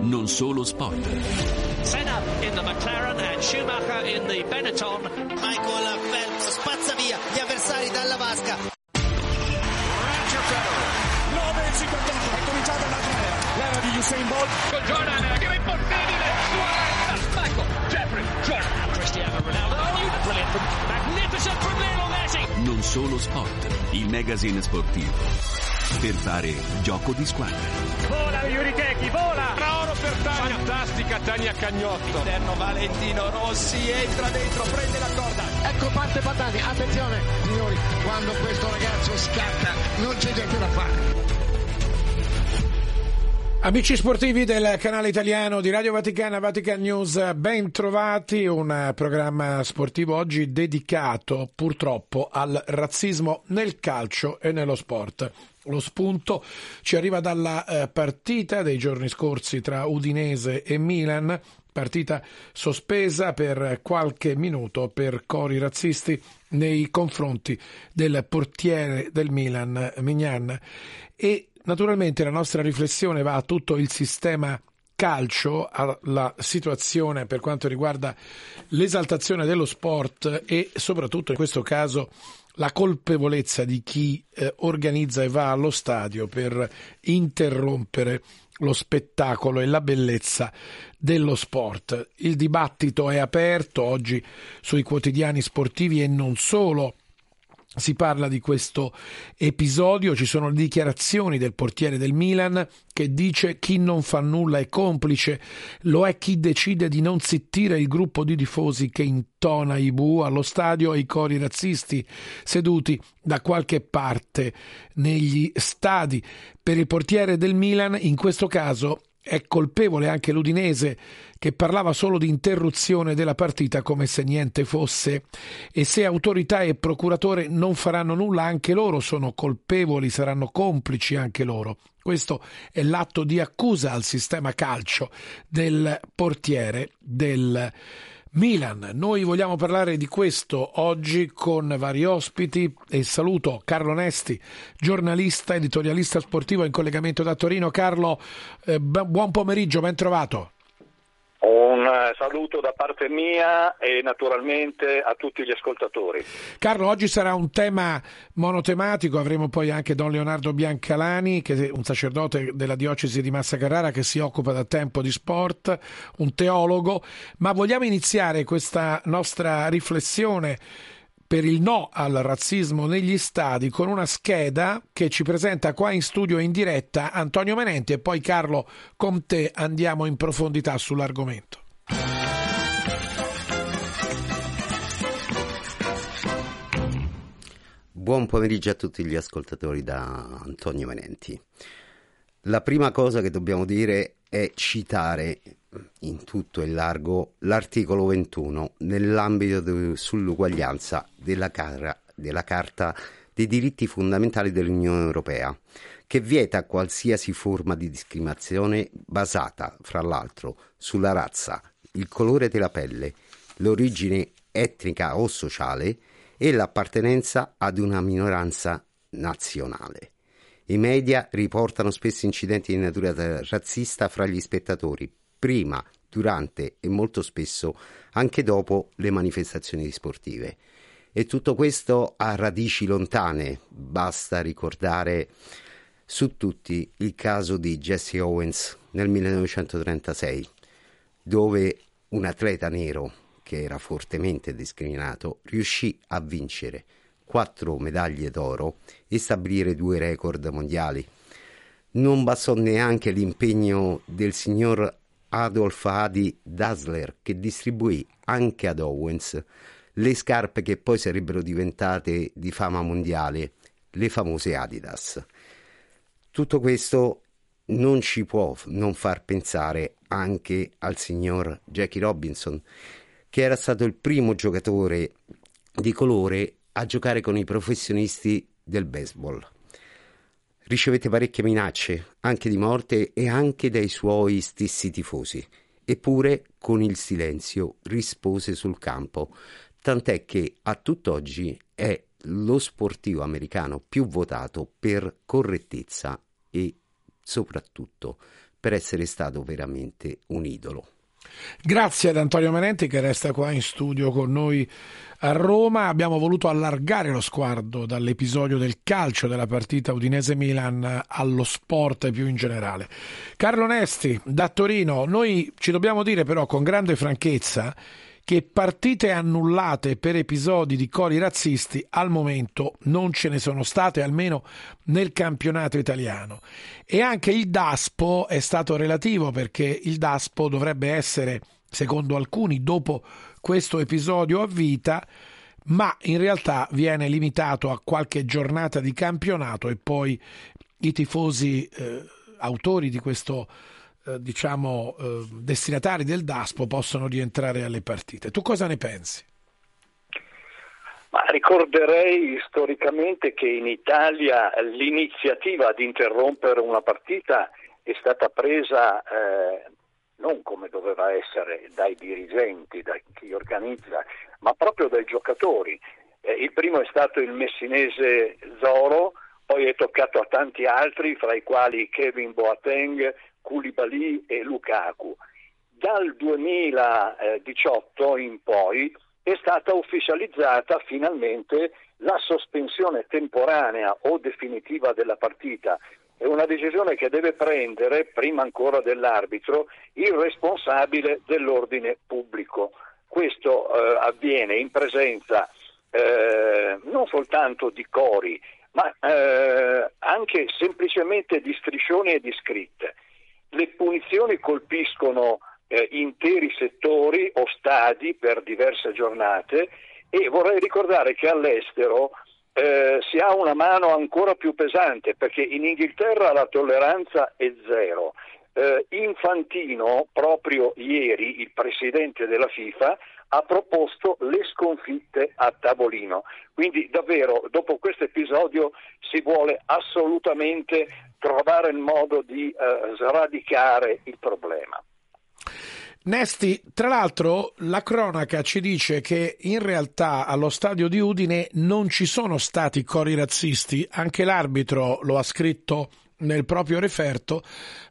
Non solo sport. Senna in the McLaren and Schumacher in the Benetton. Michael Phelps spazza via gli avversari dalla vasca. Roger Federer, 9 58, è cominciata l'altra era. L'era di Usain Bolt. Con Jordan, che è impossibile. 40. Michael, Jeffrey, Jordan. Cristiano Ronaldo. Brilliant from, magnificent from Lionel Messi. Non solo sport. Il magazine sportivo. Per fare gioco di squadra. Vola Yuri Keki, vola! Per Tania. Fantastica Tania Cagnotto. Interno Valentino Rossi entra dentro, prende la corda. Ecco Pante Patani, attenzione signori, quando questo ragazzo scatta non c'è niente da fare. Amici sportivi del canale italiano di Radio Vaticana, Vatican News, ben trovati, un programma sportivo oggi dedicato purtroppo al razzismo nel calcio e nello sport. Lo spunto ci arriva dalla eh, partita dei giorni scorsi tra Udinese e Milan, partita sospesa per qualche minuto per cori razzisti nei confronti del portiere del Milan, Mignan. E naturalmente la nostra riflessione va a tutto il sistema calcio, alla situazione per quanto riguarda l'esaltazione dello sport e soprattutto in questo caso la colpevolezza di chi eh, organizza e va allo stadio per interrompere lo spettacolo e la bellezza dello sport. Il dibattito è aperto oggi sui quotidiani sportivi e non solo si parla di questo episodio, ci sono le dichiarazioni del portiere del Milan che dice chi non fa nulla è complice, lo è chi decide di non zittire il gruppo di tifosi che intona i bu allo stadio e i cori razzisti seduti da qualche parte negli stadi. Per il portiere del Milan in questo caso è colpevole anche l'Udinese che parlava solo di interruzione della partita come se niente fosse e se autorità e procuratore non faranno nulla anche loro sono colpevoli, saranno complici anche loro. Questo è l'atto di accusa al sistema calcio del portiere del Milan. Noi vogliamo parlare di questo oggi con vari ospiti e saluto Carlo Nesti, giornalista, editorialista sportivo in collegamento da Torino. Carlo, eh, buon pomeriggio, ben trovato. Saluto da parte mia e naturalmente a tutti gli ascoltatori. Carlo, oggi sarà un tema monotematico, avremo poi anche Don Leonardo Biancalani, un sacerdote della diocesi di Massa Carrara che si occupa da tempo di sport, un teologo, ma vogliamo iniziare questa nostra riflessione per il no al razzismo negli stadi con una scheda che ci presenta qua in studio in diretta Antonio Menenti e poi Carlo con te andiamo in profondità sull'argomento. Buon pomeriggio a tutti gli ascoltatori da Antonio Menenti. La prima cosa che dobbiamo dire è citare in tutto e largo l'articolo 21 nell'ambito de, sull'uguaglianza della, cara, della Carta dei diritti fondamentali dell'Unione Europea, che vieta qualsiasi forma di discriminazione basata, fra l'altro, sulla razza, il colore della pelle, l'origine etnica o sociale e l'appartenenza ad una minoranza nazionale. I media riportano spesso incidenti di natura razzista fra gli spettatori, prima, durante e molto spesso anche dopo le manifestazioni sportive. E tutto questo ha radici lontane, basta ricordare su tutti il caso di Jesse Owens nel 1936, dove un atleta nero che era fortemente discriminato riuscì a vincere quattro medaglie d'oro e stabilire due record mondiali. Non bastò neanche l'impegno del signor Adolf Adi Dassler che distribuì anche ad Owens le scarpe che poi sarebbero diventate di fama mondiale, le famose Adidas. Tutto questo non ci può non far pensare anche al signor Jackie Robinson, che era stato il primo giocatore di colore a giocare con i professionisti del baseball. Ricevette parecchie minacce, anche di morte e anche dai suoi stessi tifosi. Eppure, con il silenzio, rispose sul campo, tant'è che a tutt'oggi è lo sportivo americano più votato per correttezza e soprattutto per essere stato veramente un idolo. Grazie ad Antonio Menenti che resta qua in studio con noi a Roma. Abbiamo voluto allargare lo sguardo dall'episodio del calcio della partita Udinese-Milan allo sport più in generale. Carlo Nesti, da Torino, noi ci dobbiamo dire però con grande franchezza che partite annullate per episodi di cori razzisti al momento non ce ne sono state, almeno nel campionato italiano. E anche il DASPO è stato relativo perché il DASPO dovrebbe essere, secondo alcuni, dopo questo episodio a vita, ma in realtà viene limitato a qualche giornata di campionato e poi i tifosi eh, autori di questo eh, diciamo, eh, destinatari del DASPO possono rientrare alle partite. Tu cosa ne pensi? Ma ricorderei storicamente che in Italia l'iniziativa di interrompere una partita è stata presa eh, non come doveva essere dai dirigenti, da chi organizza, ma proprio dai giocatori. Eh, il primo è stato il messinese Zoro, poi è toccato a tanti altri, fra i quali Kevin Boateng, Koulibaly e Lukaku. Dal 2018 in poi è stata ufficializzata finalmente la sospensione temporanea o definitiva della partita. È una decisione che deve prendere, prima ancora dell'arbitro, il responsabile dell'ordine pubblico. Questo eh, avviene in presenza eh, non soltanto di cori, ma eh, anche semplicemente di striscioni e di scritte le punizioni colpiscono eh, interi settori o stadi per diverse giornate e vorrei ricordare che all'estero eh, si ha una mano ancora più pesante perché in Inghilterra la tolleranza è zero. Eh, Infantino, proprio ieri, il presidente della FIFA, ha proposto le sconfitte a tavolino. Quindi davvero dopo questo episodio si vuole assolutamente trovare il modo di eh, sradicare il problema. Nesti, tra l'altro la cronaca ci dice che in realtà allo stadio di Udine non ci sono stati cori razzisti, anche l'arbitro lo ha scritto nel proprio referto,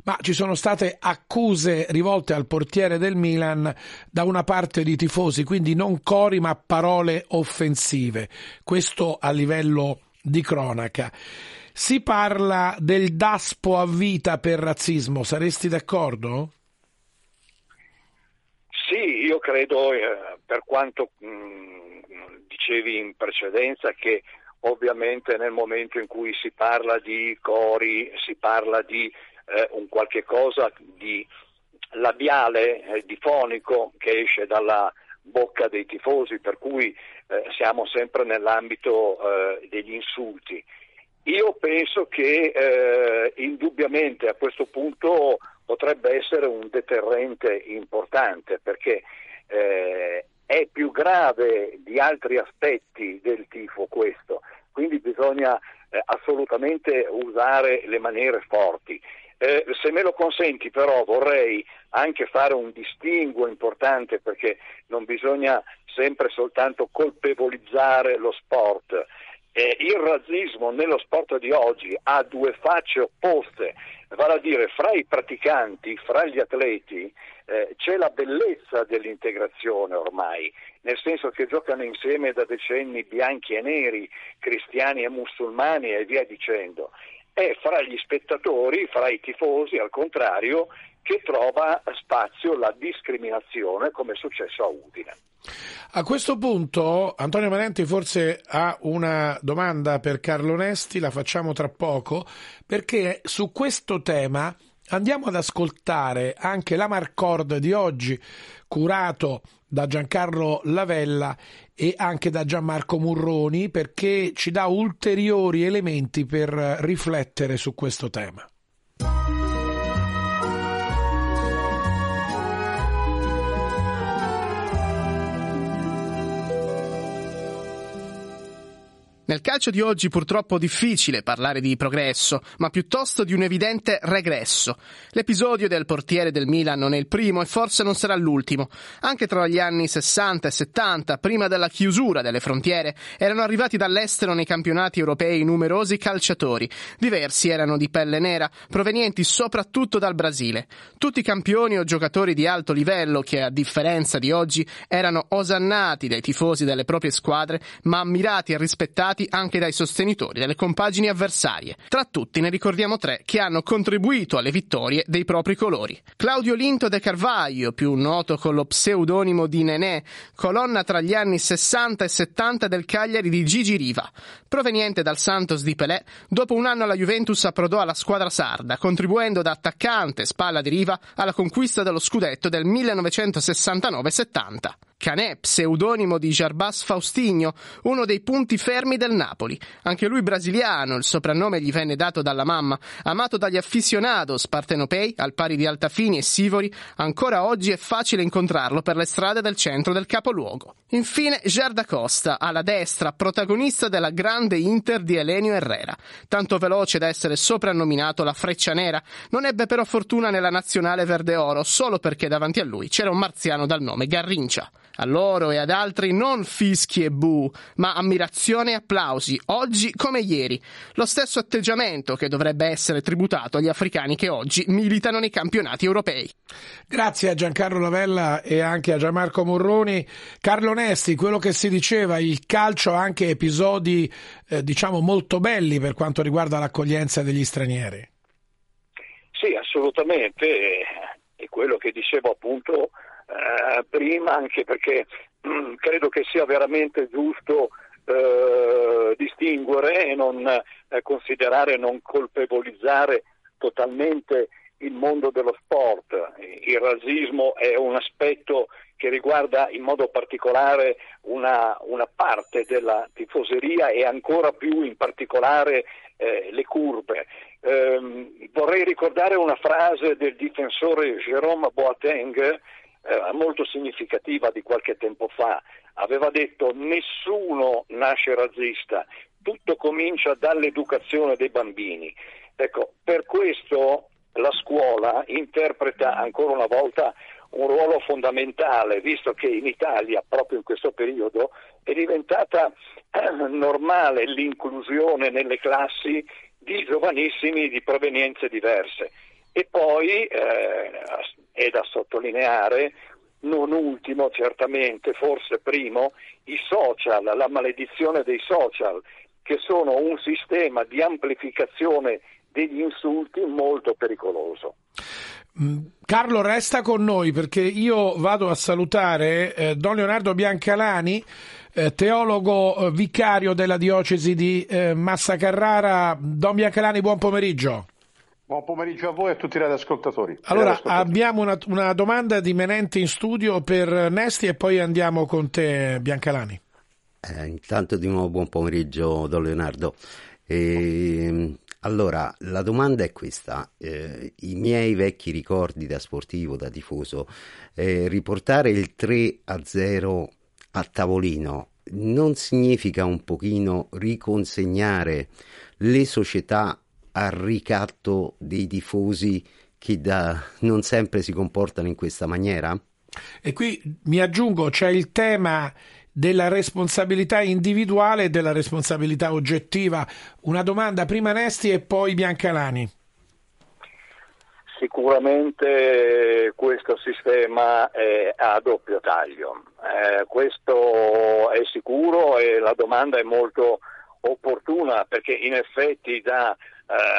ma ci sono state accuse rivolte al portiere del Milan da una parte di tifosi, quindi non cori ma parole offensive. Questo a livello di cronaca. Si parla del DASPO a vita per razzismo, saresti d'accordo? Sì, io credo, eh, per quanto mh, mm, dicevi in precedenza, che ovviamente nel momento in cui si parla di cori, si parla di eh, un qualche cosa di labiale, eh, di fonico che esce dalla bocca dei tifosi, per cui eh, siamo sempre nell'ambito eh, degli insulti. Io penso che eh, indubbiamente a questo punto potrebbe essere un deterrente importante perché eh, è più grave di altri aspetti del tifo questo, quindi bisogna eh, assolutamente usare le maniere forti. Eh, se me lo consenti però vorrei anche fare un distinguo importante perché non bisogna sempre soltanto colpevolizzare lo sport. Eh, il razzismo nello sport di oggi ha due facce opposte, vale a dire fra i praticanti, fra gli atleti eh, c'è la bellezza dell'integrazione ormai, nel senso che giocano insieme da decenni bianchi e neri, cristiani e musulmani e via dicendo. È fra gli spettatori, fra i tifosi, al contrario, che trova spazio la discriminazione come è successo a Udine. A questo punto Antonio Manenti forse ha una domanda per Carlo Nesti, la facciamo tra poco, perché su questo tema Andiamo ad ascoltare anche la Marcord di oggi, curato da Giancarlo Lavella e anche da Gianmarco Murroni, perché ci dà ulteriori elementi per riflettere su questo tema. Nel calcio di oggi purtroppo difficile parlare di progresso, ma piuttosto di un evidente regresso. L'episodio del portiere del Milan non è il primo e forse non sarà l'ultimo. Anche tra gli anni 60 e 70, prima della chiusura delle frontiere, erano arrivati dall'estero nei campionati europei numerosi calciatori. Diversi erano di pelle nera, provenienti soprattutto dal Brasile. Tutti campioni o giocatori di alto livello che, a differenza di oggi, erano osannati dai tifosi delle proprie squadre, ma ammirati e rispettati anche dai sostenitori delle compagini avversarie. Tra tutti ne ricordiamo tre che hanno contribuito alle vittorie dei propri colori. Claudio Linto de Carvaglio, più noto con lo pseudonimo di Nenè, colonna tra gli anni 60 e 70 del Cagliari di Gigi Riva. Proveniente dal Santos di Pelé, dopo un anno alla Juventus approdò alla squadra sarda, contribuendo da attaccante spalla di Riva alla conquista dello scudetto del 1969-70. Canè, pseudonimo di Jarbas Faustigno, uno dei punti fermi del Napoli. Anche lui brasiliano, il soprannome gli venne dato dalla mamma, amato dagli aficionados partenopei, al pari di Altafini e Sivori, ancora oggi è facile incontrarlo per le strade del centro del capoluogo. Infine Gerda Costa, alla destra, protagonista della grande Inter di Elenio Herrera. Tanto veloce da essere soprannominato la Freccia Nera, non ebbe però fortuna nella nazionale verde oro solo perché davanti a lui c'era un marziano dal nome Garrincia. A loro e ad altri non fischi e bu, ma ammirazione e applausi, oggi come ieri. Lo stesso atteggiamento che dovrebbe essere tributato agli africani che oggi militano nei campionati europei. Grazie a Giancarlo Lavella e anche a Gianmarco Morroni. Carlo Nesti, quello che si diceva, il calcio ha anche episodi, eh, diciamo, molto belli per quanto riguarda l'accoglienza degli stranieri. Sì, assolutamente. E quello che dicevo appunto eh, prima, anche perché mh, mm, credo che sia veramente giusto eh, distinguere e non eh, considerare, non colpevolizzare totalmente il mondo dello sport. Il razzismo è un aspetto che riguarda in modo particolare una, una parte della tifoseria e ancora più in particolare eh, le curve. Eh, vorrei ricordare una frase del difensore Jérôme Boateng eh, molto significativa di qualche tempo fa, aveva detto nessuno nasce razzista, tutto comincia dall'educazione dei bambini. Ecco, per questo la scuola interpreta ancora una volta un ruolo fondamentale, visto che in Italia, proprio in questo periodo, è diventata eh, normale l'inclusione nelle classi di giovanissimi di provenienze diverse. E poi eh, è da sottolineare, non ultimo certamente, forse primo, i social, la maledizione dei social, che sono un sistema di amplificazione degli insulti molto pericoloso. Mm, Carlo resta con noi perché io vado a salutare eh, Don Leonardo Biancalani, eh, teologo eh, vicario della diocesi di eh, Massa Carrara. Don Biancalani, buon pomeriggio. Buon pomeriggio a voi e a tutti gli ascoltatori. Allora, abbiamo una, una, domanda di Menente in studio per Nesti e poi andiamo con te, Biancalani. Eh, intanto di nuovo buon pomeriggio, Don Leonardo. E, allora, la domanda è questa. Eh, I miei vecchi ricordi da sportivo, da tifoso, eh, riportare il 3 a 0 a tavolino non significa un pochino riconsegnare le società al ricatto dei tifosi che da, non sempre si comportano in questa maniera? E qui mi aggiungo, c'è il tema della responsabilità individuale e della responsabilità oggettiva. Una domanda prima Nesti e poi Biancalani. Sicuramente questo sistema è a doppio taglio, eh, questo è sicuro e la domanda è molto opportuna perché in effetti da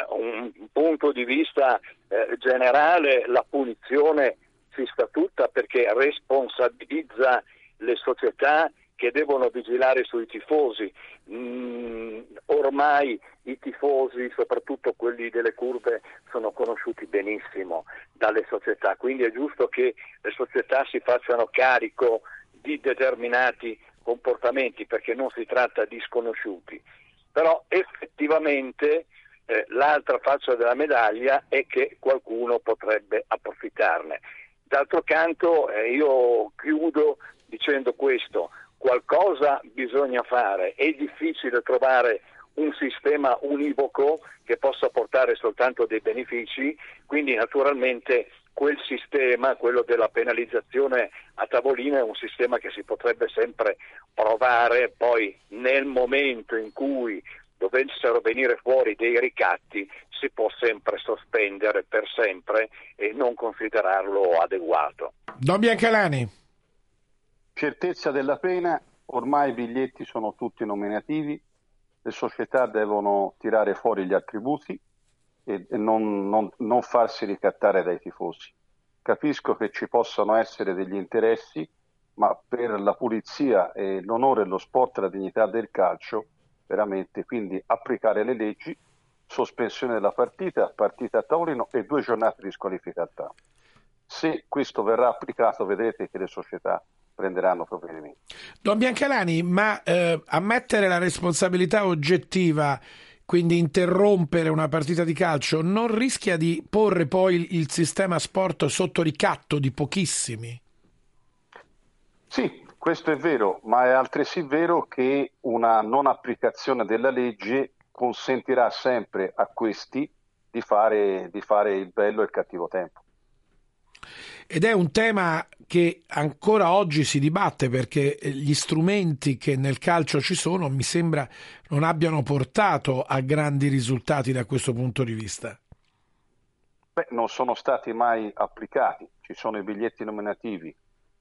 un punto di vista eh, generale la punizione si sta tutta perché responsabilizza le società che devono vigilare sui tifosi. Mm, ormai i tifosi, soprattutto quelli delle curve, sono conosciuti benissimo dalle società, quindi è giusto che le società si facciano carico di determinati comportamenti perché non si tratta di sconosciuti. Però effettivamente eh, l'altra faccia della medaglia è che qualcuno potrebbe approfittarne. D'altro canto eh, io chiudo dicendo questo, qualcosa bisogna fare, è difficile trovare un sistema univoco che possa portare soltanto dei benefici, quindi naturalmente quel sistema, quello della penalizzazione a tavolino, è un sistema che si potrebbe sempre provare, poi nel momento in cui dovessero venire fuori dei ricatti si può sempre sospendere per sempre e non considerarlo adeguato. Don Biancalani. Certezza della pena, ormai i biglietti sono tutti nominativi, le società devono tirare fuori gli attributi e, e non, non, non farsi ricattare dai tifosi. Capisco che ci possano essere degli interessi, ma per la pulizia e l'onore, lo sport e la dignità del calcio veramente, quindi applicare le leggi, sospensione della partita, partita a tavolino e due giornate di squalifica a tavola. Se questo verrà applicato vedrete che le società prenderanno provvedimenti. Don Biancalani, ma eh, ammettere la responsabilità oggettiva, quindi interrompere una partita di calcio, non rischia di porre poi il, il sistema sport sotto ricatto di pochissimi? Sì, questo è vero, ma è altresì vero che una non applicazione della legge consentirà sempre a questi di fare, di fare il bello e il cattivo tempo. Ed è un tema che ancora oggi si dibatte perché gli strumenti che nel calcio ci sono mi sembra non abbiano portato a grandi risultati da questo punto di vista. Beh, non sono stati mai applicati, ci sono i biglietti nominativi,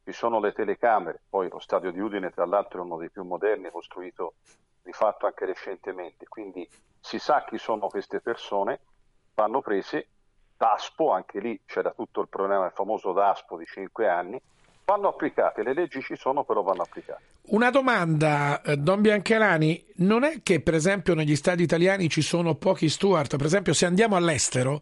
ci sono le telecamere, poi lo stadio di Udine tra l'altro è uno dei più moderni, costruito di fatto anche recentemente, quindi si sa chi sono queste persone, vanno prese, DASPO, anche lì c'era tutto il problema del famoso DASPO di 5 anni, vanno applicate, le leggi ci sono però vanno applicate. Una domanda, eh, Don Bianchelani, non è che per esempio negli stadi italiani ci sono pochi steward, per esempio se andiamo all'estero,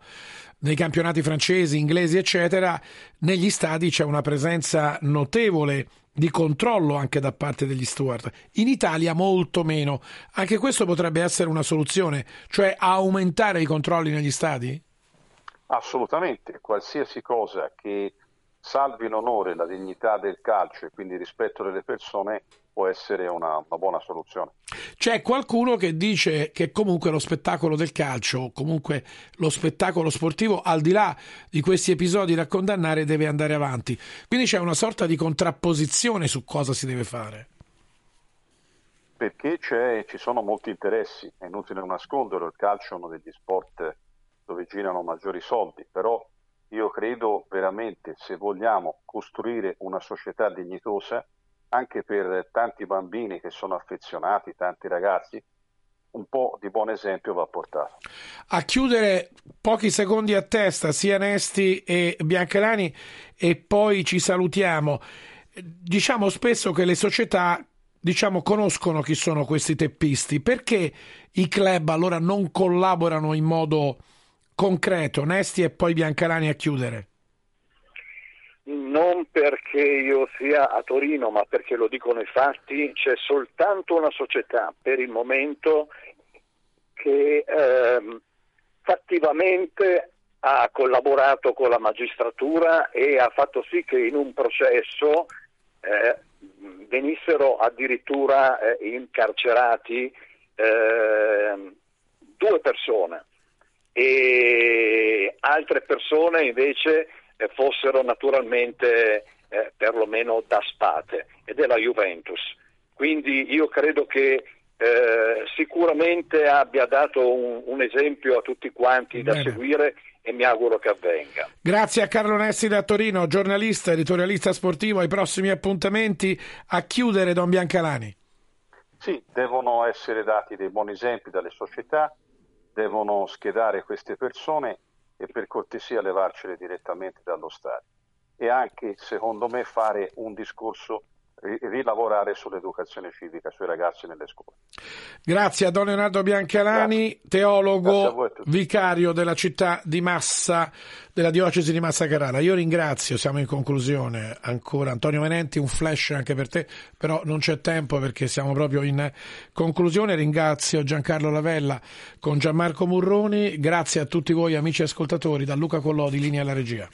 nei campionati francesi, inglesi, eccetera, negli stadi c'è una presenza notevole di controllo anche da parte degli steward. In Italia molto meno. Anche questo potrebbe essere una soluzione, cioè aumentare i controlli negli stadi? Assolutamente, qualsiasi cosa che salvi l'onore e la dignità del calcio e quindi il rispetto delle persone può essere una, una, buona soluzione. C'è qualcuno che dice che comunque lo spettacolo del calcio, comunque lo spettacolo sportivo, al di là di questi episodi da condannare, deve andare avanti. Quindi c'è una sorta di contrapposizione su cosa si deve fare. Perché ci sono molti interessi, è inutile nasconderlo, il calcio è uno degli sport dove girano maggiori soldi, però credo veramente se vogliamo costruire una società dignitosa, anche per tanti bambini che sono affezionati, tanti ragazzi, un po' di buon esempio va portato. A chiudere pochi secondi a testa, sia Nesti e Biancalani, e poi ci salutiamo. Diciamo spesso che le società diciamo, conoscono chi sono questi teppisti, perché i club allora non collaborano in modo concreto? Nesti e poi Biancalani a chiudere non perché io sia a Torino, ma perché lo dicono i fatti, c'è soltanto una società per il momento che ehm, fattivamente ha collaborato con la magistratura e ha fatto sì che in un processo eh, venissero addirittura eh, incarcerati eh, due persone e altre persone invece eh, fossero naturalmente eh, perlomeno da spate ed è la Juventus. Quindi io credo che eh, sicuramente abbia dato un, un, esempio a tutti quanti Bene. da seguire e mi auguro che avvenga. Grazie a Carlo Nessi da Torino, giornalista, editorialista sportivo, ai prossimi appuntamenti. A chiudere Don Biancalani. Sì, devono essere dati dei buoni esempi dalle società, devono schedare queste persone e per cortesia levarcele direttamente dallo stadio. E anche secondo me fare un discorso rilavorare sull'educazione civica sui ragazzi nelle scuole. Grazie a Don Leonardo Biancalani, Grazie. teologo, vicario della città di Massa, della diocesi di Massa Carrara. Io ringrazio, siamo in conclusione ancora. Antonio Menenti, un flash anche per te, però non c'è tempo perché siamo proprio in conclusione. Ringrazio Giancarlo Lavella con Gianmarco Murroni. Grazie a tutti voi amici ascoltatori, da Luca Collodi, linea alla regia.